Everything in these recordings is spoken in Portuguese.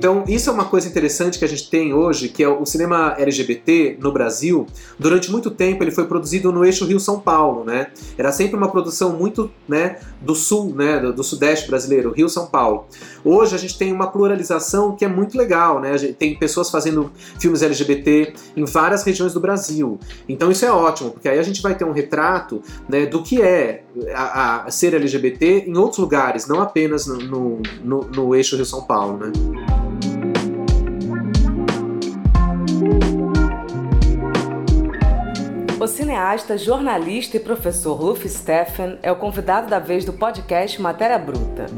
Então, isso é uma coisa interessante que a gente tem hoje, que é o cinema LGBT no Brasil. Durante muito tempo ele foi produzido no eixo Rio-São Paulo, né? Era sempre uma produção muito, né, do sul, né, do, do sudeste brasileiro, Rio-São Paulo. Hoje a gente tem uma pluralização que é muito legal, né? Tem pessoas fazendo filmes LGBT em várias regiões do Brasil. Então isso é ótimo, porque aí a gente vai ter um retrato, né, do que é a, a ser LGBT em outros lugares, não apenas no, no, no, no eixo Rio-São Paulo, né? O cineasta, jornalista e professor Luffy Steffen é o convidado da vez do podcast Matéria Bruta.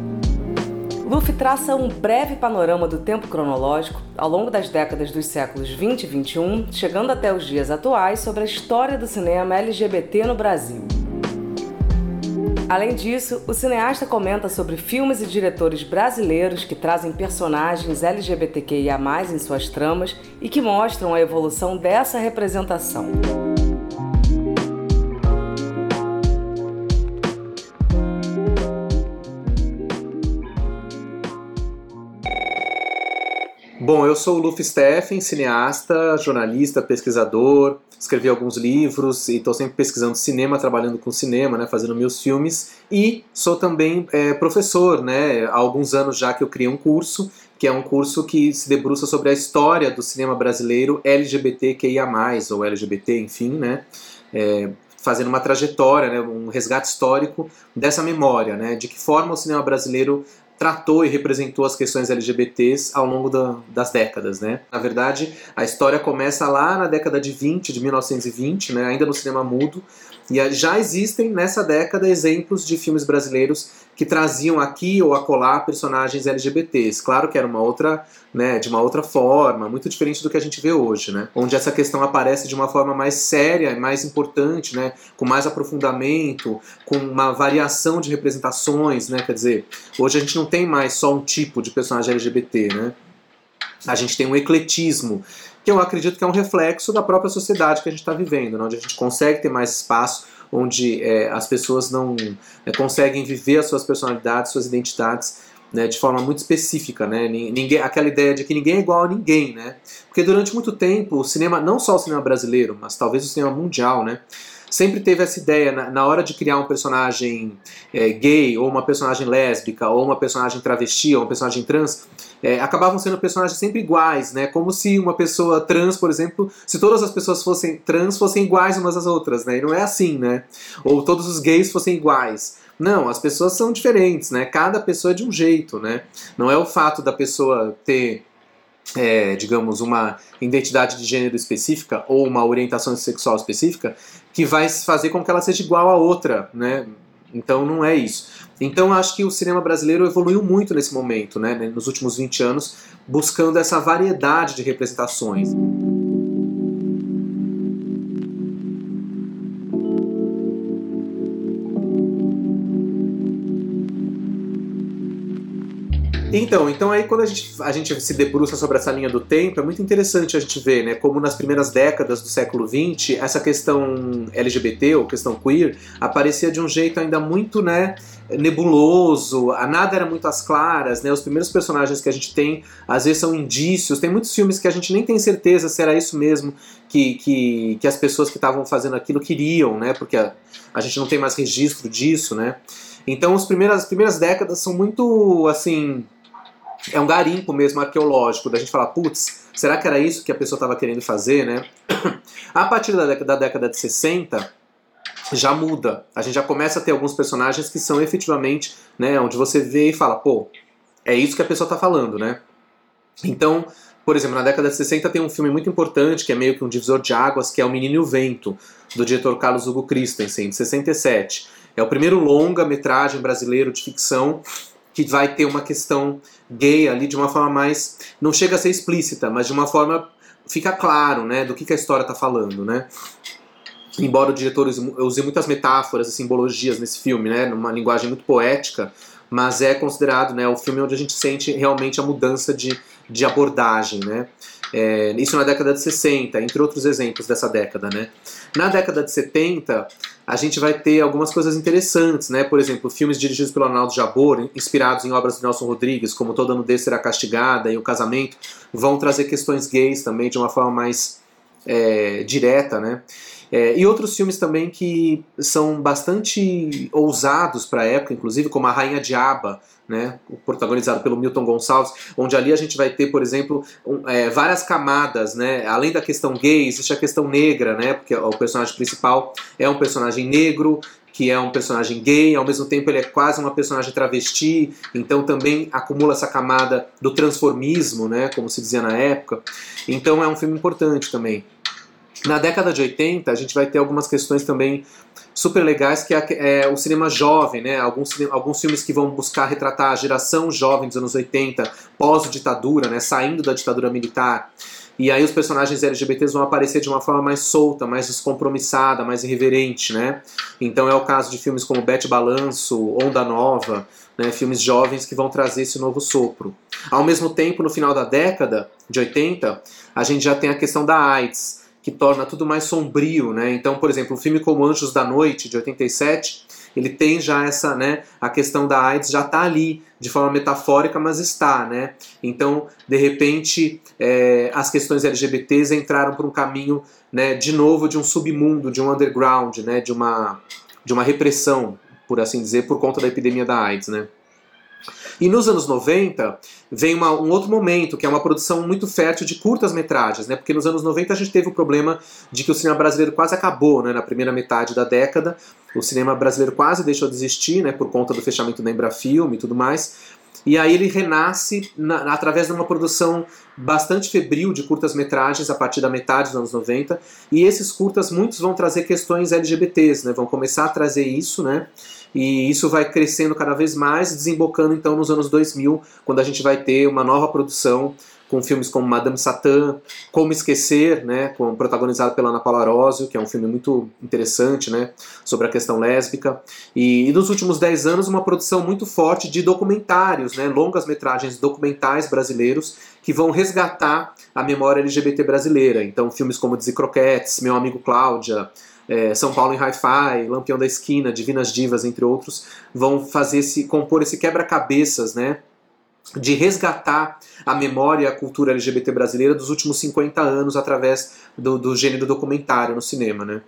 Luffy traça um breve panorama do tempo cronológico ao longo das décadas dos séculos 20 e 21, chegando até os dias atuais sobre a história do cinema LGBT no Brasil. Além disso, o cineasta comenta sobre filmes e diretores brasileiros que trazem personagens LGBTQIA em suas tramas e que mostram a evolução dessa representação. Eu sou o Luffy Steffen, cineasta, jornalista, pesquisador, escrevi alguns livros e estou sempre pesquisando cinema, trabalhando com cinema, né, fazendo meus filmes. E sou também é, professor, né, há alguns anos já que eu criei um curso que é um curso que se debruça sobre a história do cinema brasileiro LGBTQIA+, ou LGBT, enfim, né, é, fazendo uma trajetória, né, um resgate histórico dessa memória, né, de que forma o cinema brasileiro tratou e representou as questões LGBTs ao longo da, das décadas, né? Na verdade, a história começa lá na década de 20, de 1920, né, ainda no cinema mudo, e já existem nessa década exemplos de filmes brasileiros que traziam aqui ou acolá personagens LGBTs. Claro que era uma outra, né, de uma outra forma, muito diferente do que a gente vê hoje, né? Onde essa questão aparece de uma forma mais séria, mais importante, né, com mais aprofundamento, com uma variação de representações, né? Quer dizer, hoje a gente não tem mais só um tipo de personagem LGBT, né? A gente tem um ecletismo que eu acredito que é um reflexo da própria sociedade que a gente está vivendo, né? onde a gente consegue ter mais espaço, onde é, as pessoas não é, conseguem viver as suas personalidades, suas identidades né, de forma muito específica, né? Ninguém, aquela ideia de que ninguém é igual a ninguém, né? Porque durante muito tempo o cinema, não só o cinema brasileiro, mas talvez o cinema mundial, né? Sempre teve essa ideia, na, na hora de criar um personagem é, gay, ou uma personagem lésbica, ou uma personagem travesti, ou uma personagem trans, é, acabavam sendo personagens sempre iguais, né? Como se uma pessoa trans, por exemplo, se todas as pessoas fossem trans fossem iguais umas às outras, né? E não é assim, né? Ou todos os gays fossem iguais. Não, as pessoas são diferentes, né? Cada pessoa é de um jeito, né? Não é o fato da pessoa ter é, digamos, uma identidade de gênero específica ou uma orientação sexual específica que vai fazer com que ela seja igual a outra, né? Então não é isso. Então acho que o cinema brasileiro evoluiu muito nesse momento, né, nos últimos 20 anos, buscando essa variedade de representações. Então, então aí quando a gente, a gente se debruça sobre essa linha do tempo, é muito interessante a gente ver, né, como nas primeiras décadas do século XX, essa questão LGBT ou questão queer aparecia de um jeito ainda muito, né, nebuloso, a nada era muito às claras, né, os primeiros personagens que a gente tem às vezes são indícios, tem muitos filmes que a gente nem tem certeza se era isso mesmo que, que, que as pessoas que estavam fazendo aquilo queriam, né, porque a, a gente não tem mais registro disso, né, então as primeiras, as primeiras décadas são muito, assim, é um garimpo mesmo arqueológico, da gente falar, putz, será que era isso que a pessoa estava querendo fazer, né? A partir da década, da década de 60, já muda. A gente já começa a ter alguns personagens que são efetivamente, né, onde você vê e fala, pô, é isso que a pessoa está falando, né? Então, por exemplo, na década de 60 tem um filme muito importante, que é meio que um divisor de águas, que é O Menino e o Vento, do diretor Carlos Hugo Christensen, de 67. É o primeiro longa-metragem brasileiro de ficção que vai ter uma questão gay ali de uma forma mais. não chega a ser explícita, mas de uma forma. fica claro, né, do que, que a história está falando, né. Embora o diretor use muitas metáforas e simbologias nesse filme, né, numa linguagem muito poética, mas é considerado né, o filme onde a gente sente realmente a mudança de, de abordagem, né. É, isso na década de 60, entre outros exemplos dessa década, né? Na década de 70, a gente vai ter algumas coisas interessantes, né? Por exemplo, filmes dirigidos pelo Arnaldo Jabor, inspirados em obras de Nelson Rodrigues, como Toda Nudez Será Castigada e O Casamento, vão trazer questões gays também de uma forma mais é, direta, né? É, e outros filmes também que são bastante ousados para a época, inclusive como A Rainha Diaba, né, protagonizado pelo Milton Gonçalves, onde ali a gente vai ter, por exemplo, um, é, várias camadas, né, além da questão gay, existe a questão negra, né, porque o personagem principal é um personagem negro, que é um personagem gay, ao mesmo tempo ele é quase uma personagem travesti, então também acumula essa camada do transformismo, né, como se dizia na época. Então é um filme importante também. Na década de 80, a gente vai ter algumas questões também super legais, que é, é o cinema jovem, né? Alguns, alguns filmes que vão buscar retratar a geração jovem dos anos 80, pós-ditadura, né? Saindo da ditadura militar. E aí os personagens LGBTs vão aparecer de uma forma mais solta, mais descompromissada, mais irreverente, né? Então é o caso de filmes como Bete Balanço, Onda Nova, né? filmes jovens que vão trazer esse novo sopro. Ao mesmo tempo, no final da década de 80, a gente já tem a questão da AIDS, que torna tudo mais sombrio, né? Então, por exemplo, um filme como Anjos da Noite, de 87, ele tem já essa, né, a questão da AIDS já está ali, de forma metafórica, mas está, né? Então, de repente, é, as questões LGBTs entraram por um caminho, né, de novo, de um submundo, de um underground, né, de uma, de uma repressão, por assim dizer, por conta da epidemia da AIDS, né? E nos anos 90 vem uma, um outro momento, que é uma produção muito fértil de curtas metragens, né? Porque nos anos 90 a gente teve o problema de que o cinema brasileiro quase acabou, né? Na primeira metade da década, o cinema brasileiro quase deixou de existir, né? Por conta do fechamento da Embrafilme e tudo mais. E aí ele renasce na, através de uma produção bastante febril de curtas-metragens a partir da metade dos anos 90. E esses curtas, muitos vão trazer questões LGBTs, né? Vão começar a trazer isso, né? e isso vai crescendo cada vez mais, desembocando então nos anos 2000, quando a gente vai ter uma nova produção com filmes como Madame Satã, Como Esquecer, né, com, protagonizado pela Ana Paula Arósio, que é um filme muito interessante, né, sobre a questão lésbica. E, e nos últimos 10 anos, uma produção muito forte de documentários, né, longas metragens documentais brasileiros, que vão resgatar a memória LGBT brasileira. Então, filmes como Croquetes, Meu Amigo Cláudia, é, São Paulo em Hi-Fi, Lampião da Esquina, Divinas Divas, entre outros, vão fazer esse, compor esse quebra-cabeças, né? De resgatar a memória e a cultura LGBT brasileira dos últimos 50 anos através do, do gênero documentário no cinema, né?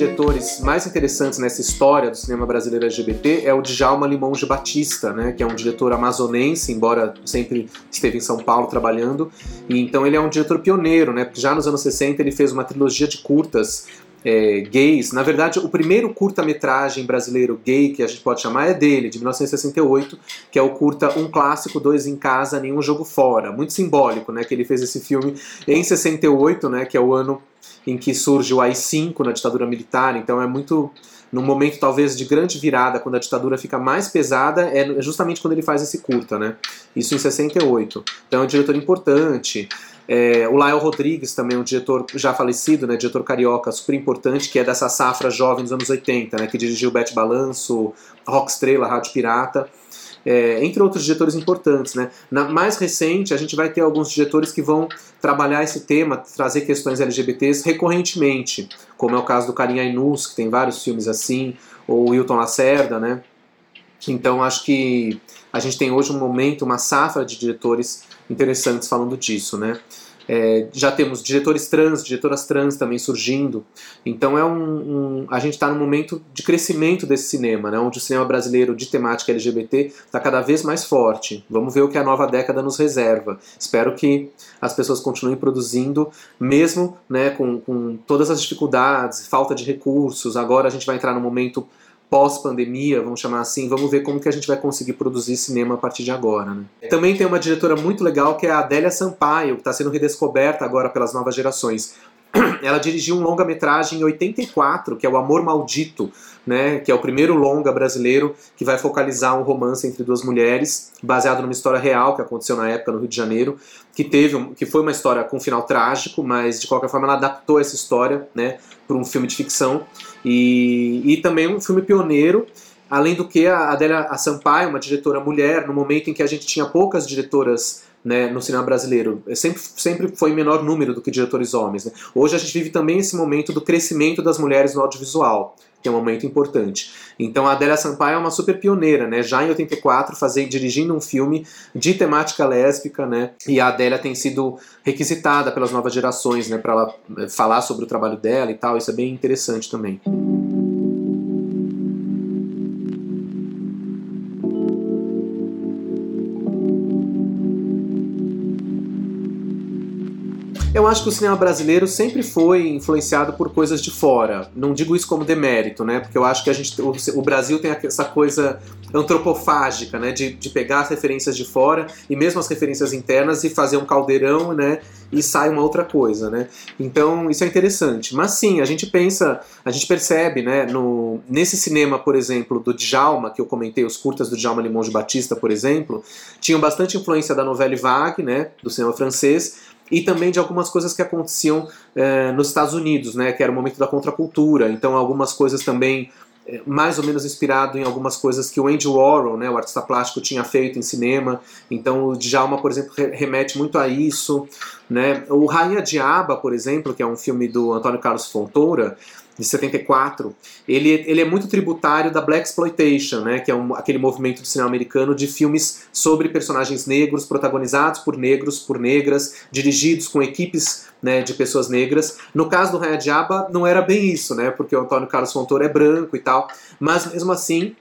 Diretores mais interessantes nessa história do cinema brasileiro LGBT é o Djalma Limonge Batista, né, que é um diretor amazonense, embora sempre esteve em São Paulo trabalhando. E então ele é um diretor pioneiro, né, porque já nos anos 60 ele fez uma trilogia de curtas é, gays. Na verdade, o primeiro curta-metragem brasileiro gay que a gente pode chamar é dele, de 1968, que é o curta Um Clássico, Dois em Casa, Nenhum Jogo Fora. Muito simbólico, né, que ele fez esse filme em 68, né, que é o ano em que surge o AI-5 na ditadura militar, então é muito num momento talvez de grande virada, quando a ditadura fica mais pesada, é justamente quando ele faz esse curta, né? Isso em 68. Então é um diretor importante. É, o Lael Rodrigues também é um diretor já falecido, né, diretor carioca super importante, que é dessa safra jovem dos anos 80, né, que dirigiu Bete Balanço, Rock Estrela, Rádio Pirata é, entre outros diretores importantes. Né? Na mais recente, a gente vai ter alguns diretores que vão trabalhar esse tema, trazer questões LGBTs recorrentemente, como é o caso do Karim Ainus, que tem vários filmes assim, ou Wilton Lacerda, né? Então acho que a gente tem hoje um momento, uma safra de diretores interessantes falando disso, né? É, já temos diretores trans, diretoras trans também surgindo. Então é um, um a gente está num momento de crescimento desse cinema, né, onde o cinema brasileiro de temática LGBT está cada vez mais forte. Vamos ver o que a nova década nos reserva. Espero que as pessoas continuem produzindo, mesmo né, com, com todas as dificuldades, falta de recursos. Agora a gente vai entrar num momento pós-pandemia, vamos chamar assim, vamos ver como que a gente vai conseguir produzir cinema a partir de agora. Né? Também tem uma diretora muito legal que é a Adélia Sampaio, que está sendo redescoberta agora pelas novas gerações. ela dirigiu um longa-metragem em 84, que é O Amor Maldito, né, que é o primeiro longa brasileiro que vai focalizar um romance entre duas mulheres, baseado numa história real que aconteceu na época no Rio de Janeiro, que teve que foi uma história com um final trágico, mas de qualquer forma ela adaptou essa história, né, para um filme de ficção e, e também um filme pioneiro. Além do que a Adélia Sampaio, uma diretora mulher, no momento em que a gente tinha poucas diretoras né, no cinema brasileiro. É sempre, sempre foi menor número do que diretores homens. Né? Hoje a gente vive também esse momento do crescimento das mulheres no audiovisual, que é um momento importante. Então a Adélia Sampaio é uma super pioneira, né? já em 84, fazer, dirigindo um filme de temática lésbica, né? e a Adélia tem sido requisitada pelas novas gerações né, para ela eh, falar sobre o trabalho dela e tal, isso é bem interessante também. Eu acho que o cinema brasileiro sempre foi influenciado por coisas de fora. Não digo isso como demérito, né? Porque eu acho que a gente, o, o Brasil tem essa coisa antropofágica, né? De, de pegar as referências de fora e mesmo as referências internas e fazer um caldeirão, né? E sai uma outra coisa, né? Então isso é interessante. Mas sim, a gente pensa, a gente percebe, né? No, nesse cinema, por exemplo, do Djalma, que eu comentei, os curtas do Djalma Limão de Batista, por exemplo, tinham bastante influência da novela Vague, né? Do cinema francês e também de algumas coisas que aconteciam é, nos Estados Unidos, né, que era o momento da contracultura. Então, algumas coisas também é, mais ou menos inspirado em algumas coisas que o Andy Warhol, né, o artista plástico, tinha feito em cinema. Então, o Djalma, por exemplo, remete muito a isso. Né? O Rainha Diaba, por exemplo, que é um filme do Antônio Carlos Fontoura, de 74, ele, ele é muito tributário da Black Exploitation, né, que é um, aquele movimento do cinema americano de filmes sobre personagens negros, protagonizados por negros, por negras, dirigidos com equipes né, de pessoas negras. No caso do Raia Diaba, não era bem isso, né, porque o Antônio Carlos Fontoura é branco e tal, mas mesmo assim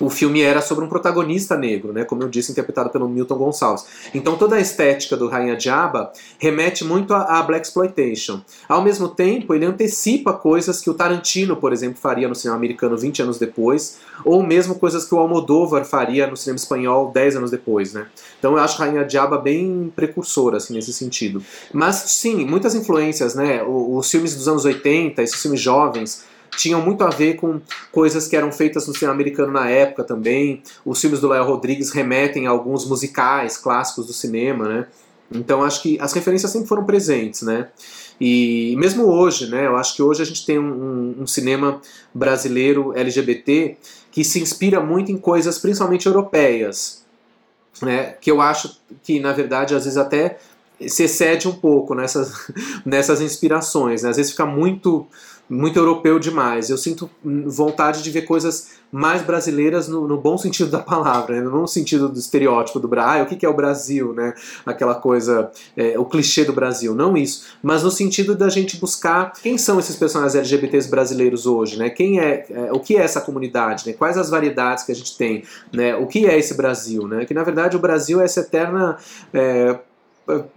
o filme era sobre um protagonista negro, né, como eu disse, interpretado pelo Milton Gonçalves. Então toda a estética do Rainha Diaba remete muito à Black Exploitation. Ao mesmo tempo, ele antecipa coisas que o Tarantino, por exemplo, faria no cinema americano 20 anos depois, ou mesmo coisas que o Almodóvar faria no cinema espanhol 10 anos depois, né? Então eu acho Rainha Diaba bem precursora, assim, nesse sentido. Mas sim, muitas influências, né? Os filmes dos anos 80, esses filmes jovens, tinham muito a ver com coisas que eram feitas no cinema americano na época também. Os filmes do Léo Rodrigues remetem a alguns musicais clássicos do cinema, né? Então acho que as referências sempre foram presentes, né? E mesmo hoje, né? Eu acho que hoje a gente tem um, um, cinema brasileiro LGBT que se inspira muito em coisas principalmente europeias, né? Que eu acho que na verdade às vezes até se excede um pouco nessas, nessas inspirações, né? Às vezes fica muito muito europeu demais. Eu sinto vontade de ver coisas mais brasileiras no, no bom sentido da palavra, né? não no sentido do estereótipo do Brasil, ah, o que, que é o Brasil, né? Aquela coisa, é, o clichê do Brasil, não isso, mas no sentido da gente buscar quem são esses personagens LGBTs brasileiros hoje, né? Quem é, é o que é essa comunidade, né? Quais as variedades que a gente tem, né? O que é esse Brasil, né? Que na verdade o Brasil é essa eterna é,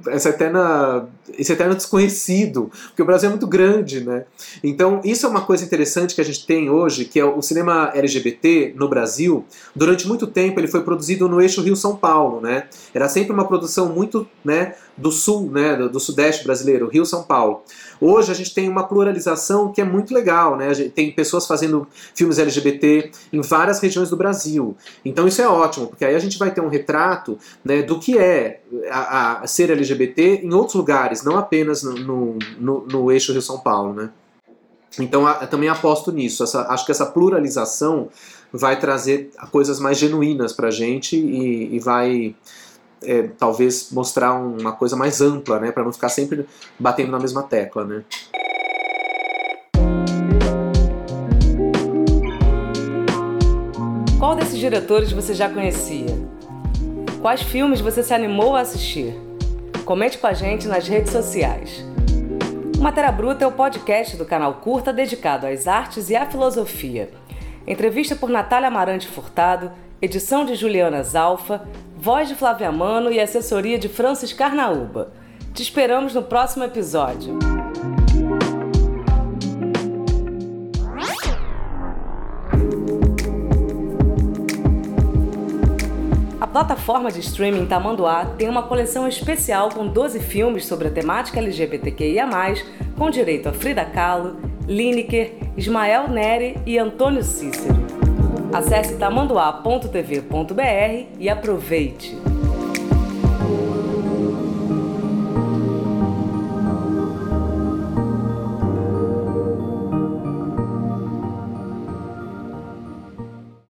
essa eterna, esse eterno desconhecido, porque o Brasil é muito grande, né? Então, isso é uma coisa interessante que a gente tem hoje, que é o cinema LGBT no Brasil. Durante muito tempo ele foi produzido no eixo Rio-São Paulo, né? Era sempre uma produção muito, né, do sul, né, do, do sudeste brasileiro, Rio-São Paulo. Hoje a gente tem uma pluralização que é muito legal, né? tem pessoas fazendo filmes LGBT em várias regiões do Brasil. Então isso é ótimo, porque aí a gente vai ter um retrato né, do que é a, a ser LGBT em outros lugares, não apenas no, no, no, no eixo Rio-São Paulo, né? Então também aposto nisso. Essa, acho que essa pluralização vai trazer coisas mais genuínas para a gente e, e vai é, talvez mostrar uma coisa mais ampla, né, para não ficar sempre batendo na mesma tecla, né. Qual desses diretores você já conhecia? Quais filmes você se animou a assistir? Comente com a gente nas redes sociais. O Matéria Bruta é o podcast do canal Curta dedicado às artes e à filosofia. Entrevista por Natália Amarante Furtado, edição de Juliana Zalfa, voz de Flávia Mano e assessoria de Francis Carnaúba. Te esperamos no próximo episódio. Plataforma de streaming Tamanduá tem uma coleção especial com 12 filmes sobre a temática LGBTQIA+, com direito a Frida Kahlo, Lineker, Ismael Neri e Antônio Cícero. Acesse tamanduá.tv.br e aproveite!